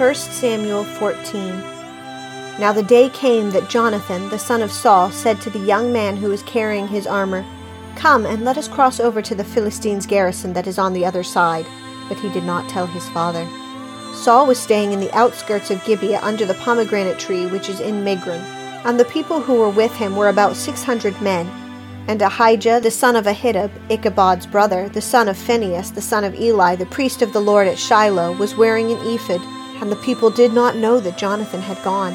1 Samuel 14 Now the day came that Jonathan, the son of Saul, said to the young man who was carrying his armor, Come and let us cross over to the Philistines' garrison that is on the other side. But he did not tell his father. Saul was staying in the outskirts of Gibeah under the pomegranate tree which is in Migron, and the people who were with him were about six hundred men. And Ahijah, the son of Ahitub, Ichabod's brother, the son of Phinehas, the son of Eli, the priest of the Lord at Shiloh, was wearing an ephod, and the people did not know that Jonathan had gone.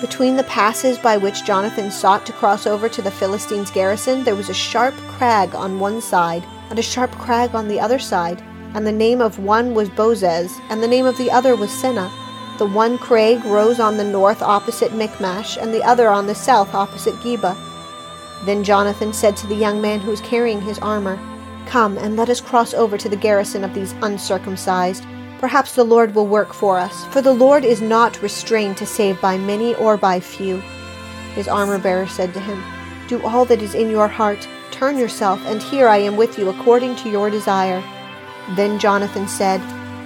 Between the passes by which Jonathan sought to cross over to the Philistines' garrison, there was a sharp crag on one side, and a sharp crag on the other side, and the name of one was Bozez, and the name of the other was Seneh. The one crag rose on the north opposite Michmash, and the other on the south opposite Geba. Then Jonathan said to the young man who was carrying his armor, Come and let us cross over to the garrison of these uncircumcised. Perhaps the Lord will work for us, for the Lord is not restrained to save by many or by few. His armor bearer said to him, Do all that is in your heart, turn yourself, and here I am with you according to your desire. Then Jonathan said,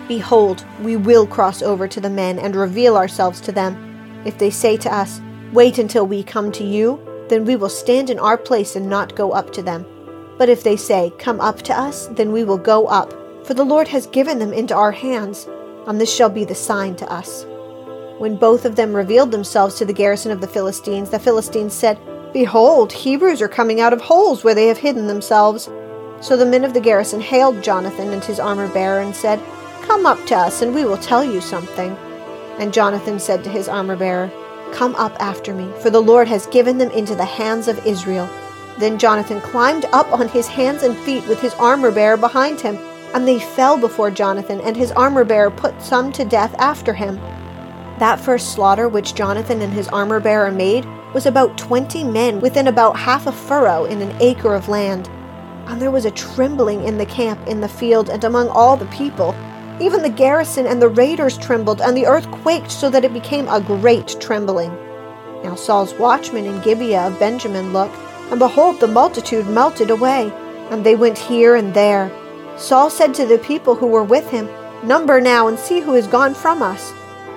Behold, we will cross over to the men and reveal ourselves to them. If they say to us, Wait until we come to you, then we will stand in our place and not go up to them. But if they say, Come up to us, then we will go up, for the Lord has given them into our hands, and this shall be the sign to us. When both of them revealed themselves to the garrison of the Philistines, the Philistines said, Behold, Hebrews are coming out of holes where they have hidden themselves. So the men of the garrison hailed Jonathan and his armor bearer and said, Come up to us, and we will tell you something. And Jonathan said to his armor bearer, Come up after me, for the Lord has given them into the hands of Israel. Then Jonathan climbed up on his hands and feet with his armor bearer behind him, and they fell before Jonathan, and his armor bearer put some to death after him. That first slaughter which Jonathan and his armor bearer made was about twenty men within about half a furrow in an acre of land. And there was a trembling in the camp, in the field, and among all the people, even the garrison and the raiders trembled, and the earth quaked so that it became a great trembling. Now Saul's watchmen in Gibeah of Benjamin looked, and behold, the multitude melted away, and they went here and there. Saul said to the people who were with him, Number now and see who is gone from us.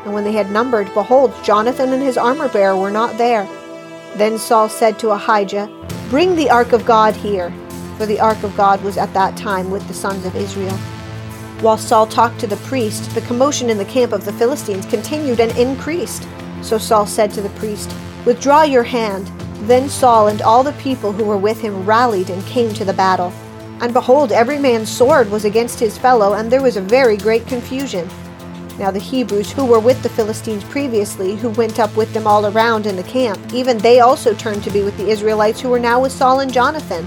And when they had numbered, behold, Jonathan and his armor bearer were not there. Then Saul said to Ahijah, Bring the ark of God here, for the ark of God was at that time with the sons of Israel. While Saul talked to the priest, the commotion in the camp of the Philistines continued and increased. So Saul said to the priest, Withdraw your hand. Then Saul and all the people who were with him rallied and came to the battle. And behold, every man's sword was against his fellow, and there was a very great confusion. Now the Hebrews who were with the Philistines previously, who went up with them all around in the camp, even they also turned to be with the Israelites who were now with Saul and Jonathan.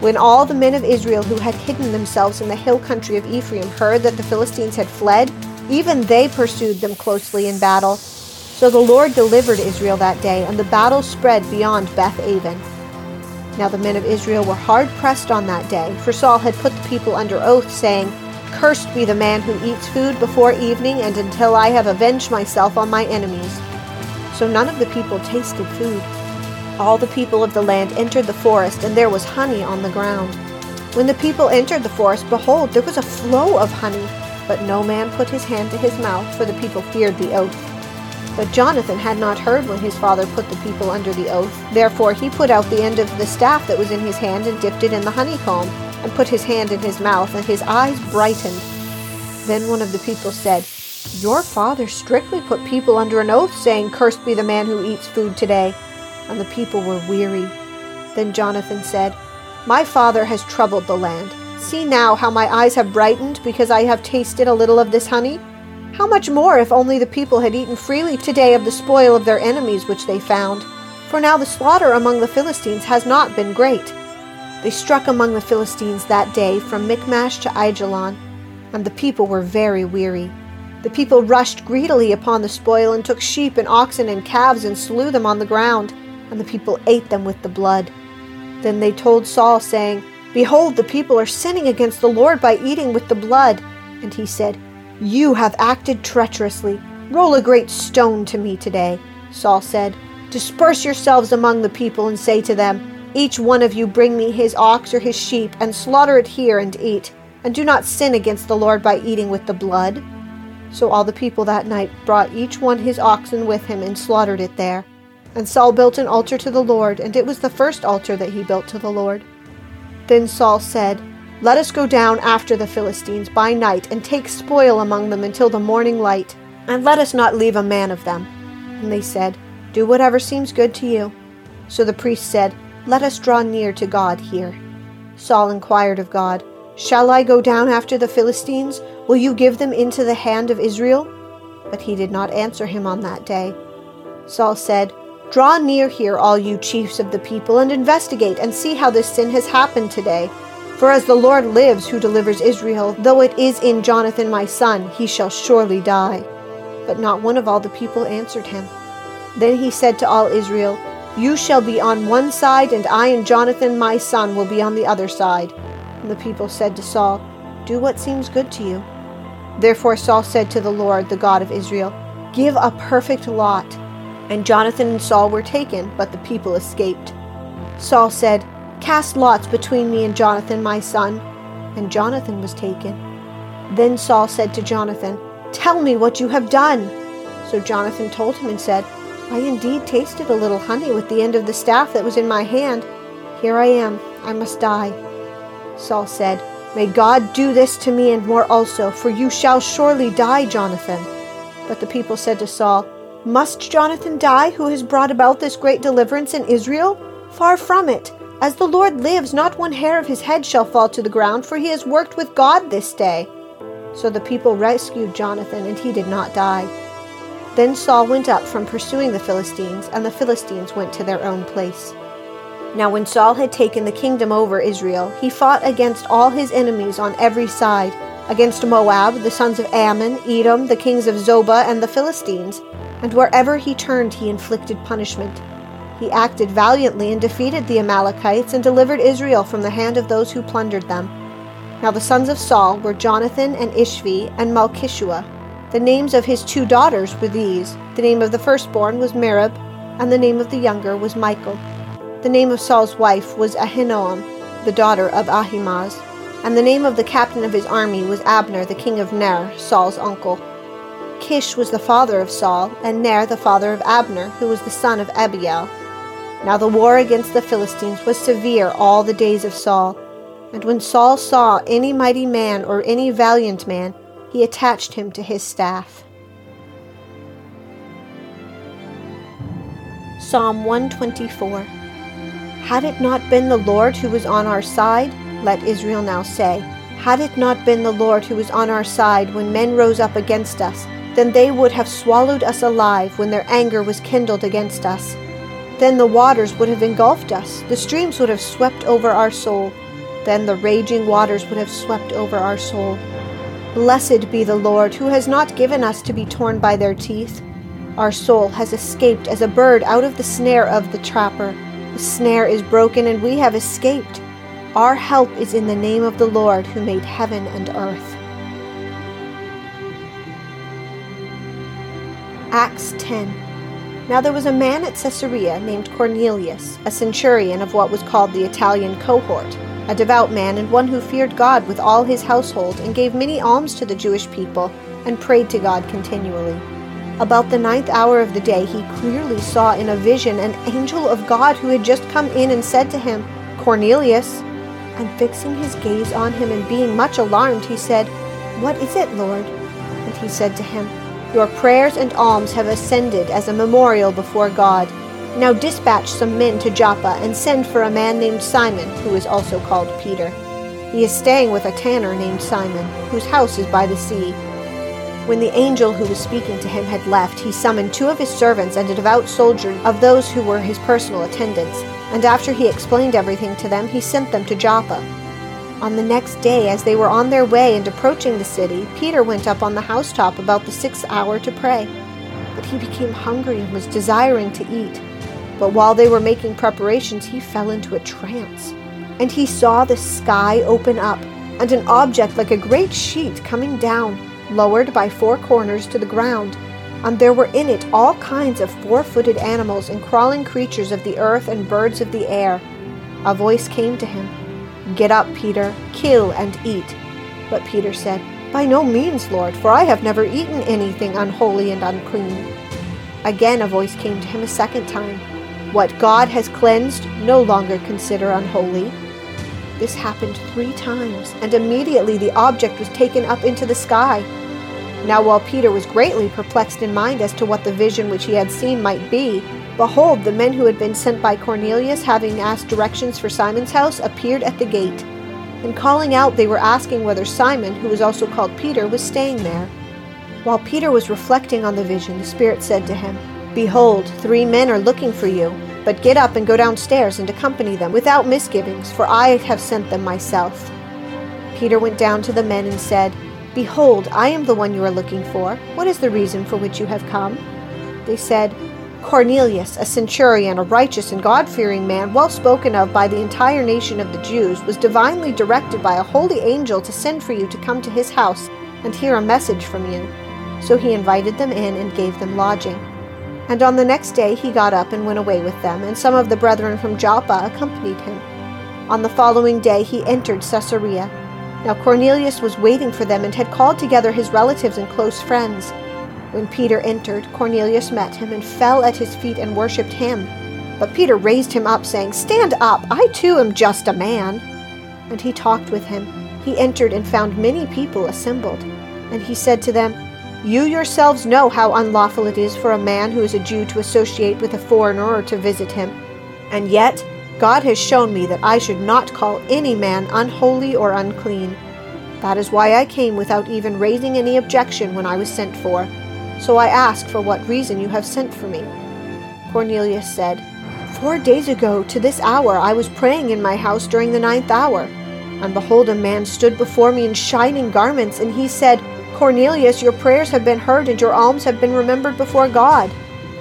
When all the men of Israel who had hidden themselves in the hill country of Ephraim heard that the Philistines had fled, even they pursued them closely in battle. So the Lord delivered Israel that day, and the battle spread beyond Beth Aven. Now the men of Israel were hard pressed on that day, for Saul had put the people under oath, saying, Cursed be the man who eats food before evening, and until I have avenged myself on my enemies. So none of the people tasted food all the people of the land entered the forest, and there was honey on the ground. When the people entered the forest, behold, there was a flow of honey, but no man put his hand to his mouth, for the people feared the oath. But Jonathan had not heard when his father put the people under the oath. Therefore he put out the end of the staff that was in his hand and dipped it in the honeycomb, and put his hand in his mouth, and his eyes brightened. Then one of the people said, Your father strictly put people under an oath, saying, Cursed be the man who eats food today and the people were weary. Then Jonathan said, My father has troubled the land. See now how my eyes have brightened because I have tasted a little of this honey? How much more if only the people had eaten freely today of the spoil of their enemies which they found? For now the slaughter among the Philistines has not been great. They struck among the Philistines that day from Michmash to Aijalon, and the people were very weary. The people rushed greedily upon the spoil and took sheep and oxen and calves and slew them on the ground and the people ate them with the blood. Then they told Saul, saying, Behold, the people are sinning against the Lord by eating with the blood. And he said, You have acted treacherously. Roll a great stone to me today. Saul said, Disperse yourselves among the people and say to them, Each one of you bring me his ox or his sheep, and slaughter it here and eat, and do not sin against the Lord by eating with the blood. So all the people that night brought each one his oxen with him and slaughtered it there. And Saul built an altar to the Lord, and it was the first altar that he built to the Lord. Then Saul said, Let us go down after the Philistines by night, and take spoil among them until the morning light, and let us not leave a man of them. And they said, Do whatever seems good to you. So the priest said, Let us draw near to God here. Saul inquired of God, Shall I go down after the Philistines? Will you give them into the hand of Israel? But he did not answer him on that day. Saul said, Draw near here, all you chiefs of the people, and investigate and see how this sin has happened today. For as the Lord lives, who delivers Israel, though it is in Jonathan my son, he shall surely die. But not one of all the people answered him. Then he said to all Israel, You shall be on one side, and I and Jonathan my son will be on the other side. And the people said to Saul, Do what seems good to you. Therefore Saul said to the Lord, the God of Israel, Give a perfect lot. And Jonathan and Saul were taken, but the people escaped. Saul said, Cast lots between me and Jonathan my son. And Jonathan was taken. Then Saul said to Jonathan, Tell me what you have done. So Jonathan told him and said, I indeed tasted a little honey with the end of the staff that was in my hand. Here I am. I must die. Saul said, May God do this to me and more also, for you shall surely die, Jonathan. But the people said to Saul, Must Jonathan die, who has brought about this great deliverance in Israel? Far from it. As the Lord lives, not one hair of his head shall fall to the ground, for he has worked with God this day. So the people rescued Jonathan, and he did not die. Then Saul went up from pursuing the Philistines, and the Philistines went to their own place. Now, when Saul had taken the kingdom over Israel, he fought against all his enemies on every side against Moab, the sons of Ammon, Edom, the kings of Zobah, and the Philistines. And wherever he turned, he inflicted punishment. He acted valiantly and defeated the Amalekites and delivered Israel from the hand of those who plundered them. Now the sons of Saul were Jonathan and Ishvi and Malchishua. The names of his two daughters were these the name of the firstborn was Merab, and the name of the younger was Michal. The name of Saul's wife was Ahinoam, the daughter of Ahimaaz, and the name of the captain of his army was Abner, the king of Ner, Saul's uncle. Kish was the father of Saul, and Ner the father of Abner, who was the son of Abiel. Now the war against the Philistines was severe all the days of Saul. And when Saul saw any mighty man or any valiant man, he attached him to his staff. Psalm 124 had it not been the Lord who was on our side, let Israel now say, had it not been the Lord who was on our side when men rose up against us, then they would have swallowed us alive when their anger was kindled against us. Then the waters would have engulfed us, the streams would have swept over our soul, then the raging waters would have swept over our soul. Blessed be the Lord, who has not given us to be torn by their teeth. Our soul has escaped as a bird out of the snare of the trapper. The snare is broken, and we have escaped. Our help is in the name of the Lord who made heaven and earth. Acts 10 Now there was a man at Caesarea named Cornelius, a centurion of what was called the Italian cohort, a devout man and one who feared God with all his household, and gave many alms to the Jewish people, and prayed to God continually. About the ninth hour of the day, he clearly saw in a vision an angel of God who had just come in and said to him, Cornelius. And fixing his gaze on him and being much alarmed, he said, What is it, Lord? And he said to him, Your prayers and alms have ascended as a memorial before God. Now dispatch some men to Joppa and send for a man named Simon, who is also called Peter. He is staying with a tanner named Simon, whose house is by the sea. When the angel who was speaking to him had left, he summoned two of his servants and a devout soldier of those who were his personal attendants, and after he explained everything to them, he sent them to Joppa. On the next day, as they were on their way and approaching the city, Peter went up on the housetop about the sixth hour to pray. But he became hungry and was desiring to eat. But while they were making preparations, he fell into a trance. And he saw the sky open up, and an object like a great sheet coming down lowered by four corners to the ground, and there were in it all kinds of four footed animals and crawling creatures of the earth and birds of the air. A voice came to him Get up, Peter, kill and eat. But Peter said, By no means, Lord, for I have never eaten anything unholy and unclean. Again a voice came to him a second time. What God has cleansed, no longer consider unholy. This happened three times, and immediately the object was taken up into the sky. Now, while Peter was greatly perplexed in mind as to what the vision which he had seen might be, behold, the men who had been sent by Cornelius, having asked directions for Simon's house, appeared at the gate. And calling out, they were asking whether Simon, who was also called Peter, was staying there. While Peter was reflecting on the vision, the Spirit said to him, Behold, three men are looking for you. But get up and go downstairs and accompany them without misgivings, for I have sent them myself. Peter went down to the men and said, Behold, I am the one you are looking for. What is the reason for which you have come? They said, Cornelius, a centurion, a righteous and God fearing man, well spoken of by the entire nation of the Jews, was divinely directed by a holy angel to send for you to come to his house and hear a message from you. So he invited them in and gave them lodging. And on the next day he got up and went away with them, and some of the brethren from Joppa accompanied him. On the following day he entered Caesarea. Now Cornelius was waiting for them and had called together his relatives and close friends. When Peter entered, Cornelius met him and fell at his feet and worshipped him. But Peter raised him up, saying, Stand up, I too am just a man. And he talked with him. He entered and found many people assembled. And he said to them, you yourselves know how unlawful it is for a man who is a Jew to associate with a foreigner or to visit him. And yet, God has shown me that I should not call any man unholy or unclean. That is why I came without even raising any objection when I was sent for. So I ask for what reason you have sent for me. Cornelius said, Four days ago to this hour I was praying in my house during the ninth hour. And behold, a man stood before me in shining garments, and he said, Cornelius, your prayers have been heard and your alms have been remembered before God.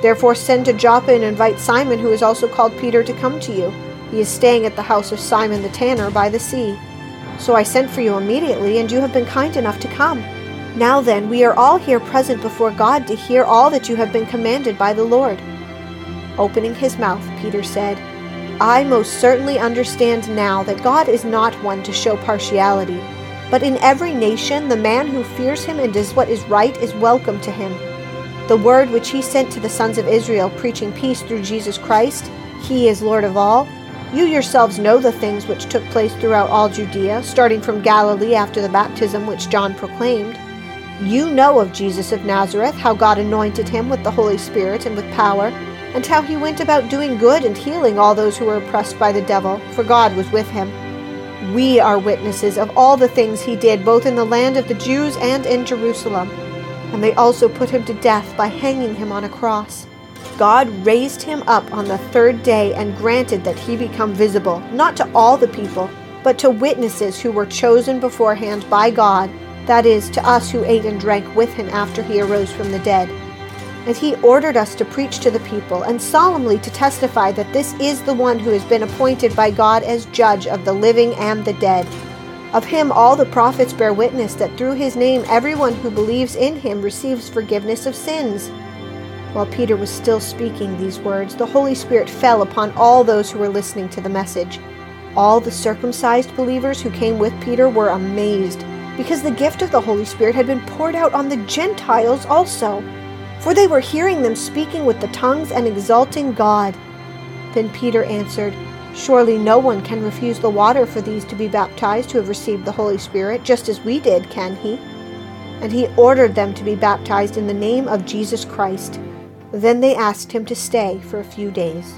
Therefore send to Joppa and invite Simon, who is also called Peter, to come to you. He is staying at the house of Simon the tanner by the sea. So I sent for you immediately, and you have been kind enough to come. Now then, we are all here present before God to hear all that you have been commanded by the Lord. Opening his mouth, Peter said, I most certainly understand now that God is not one to show partiality but in every nation, the man who fears him and does what is right is welcome to him. The word which he sent to the sons of Israel, preaching peace through Jesus Christ, he is Lord of all. You yourselves know the things which took place throughout all Judea, starting from Galilee after the baptism which John proclaimed. You know of Jesus of Nazareth, how God anointed him with the Holy Spirit and with power, and how he went about doing good and healing all those who were oppressed by the devil, for God was with him. We are witnesses of all the things he did, both in the land of the Jews and in Jerusalem. And they also put him to death by hanging him on a cross. God raised him up on the third day and granted that he become visible, not to all the people, but to witnesses who were chosen beforehand by God, that is, to us who ate and drank with him after he arose from the dead. And he ordered us to preach to the people and solemnly to testify that this is the one who has been appointed by God as judge of the living and the dead. Of him all the prophets bear witness that through his name everyone who believes in him receives forgiveness of sins. While Peter was still speaking these words, the Holy Spirit fell upon all those who were listening to the message. All the circumcised believers who came with Peter were amazed, because the gift of the Holy Spirit had been poured out on the Gentiles also for they were hearing them speaking with the tongues and exalting God. Then Peter answered, Surely no one can refuse the water for these to be baptized who have received the Holy Spirit, just as we did, can he? And he ordered them to be baptized in the name of Jesus Christ. Then they asked him to stay for a few days.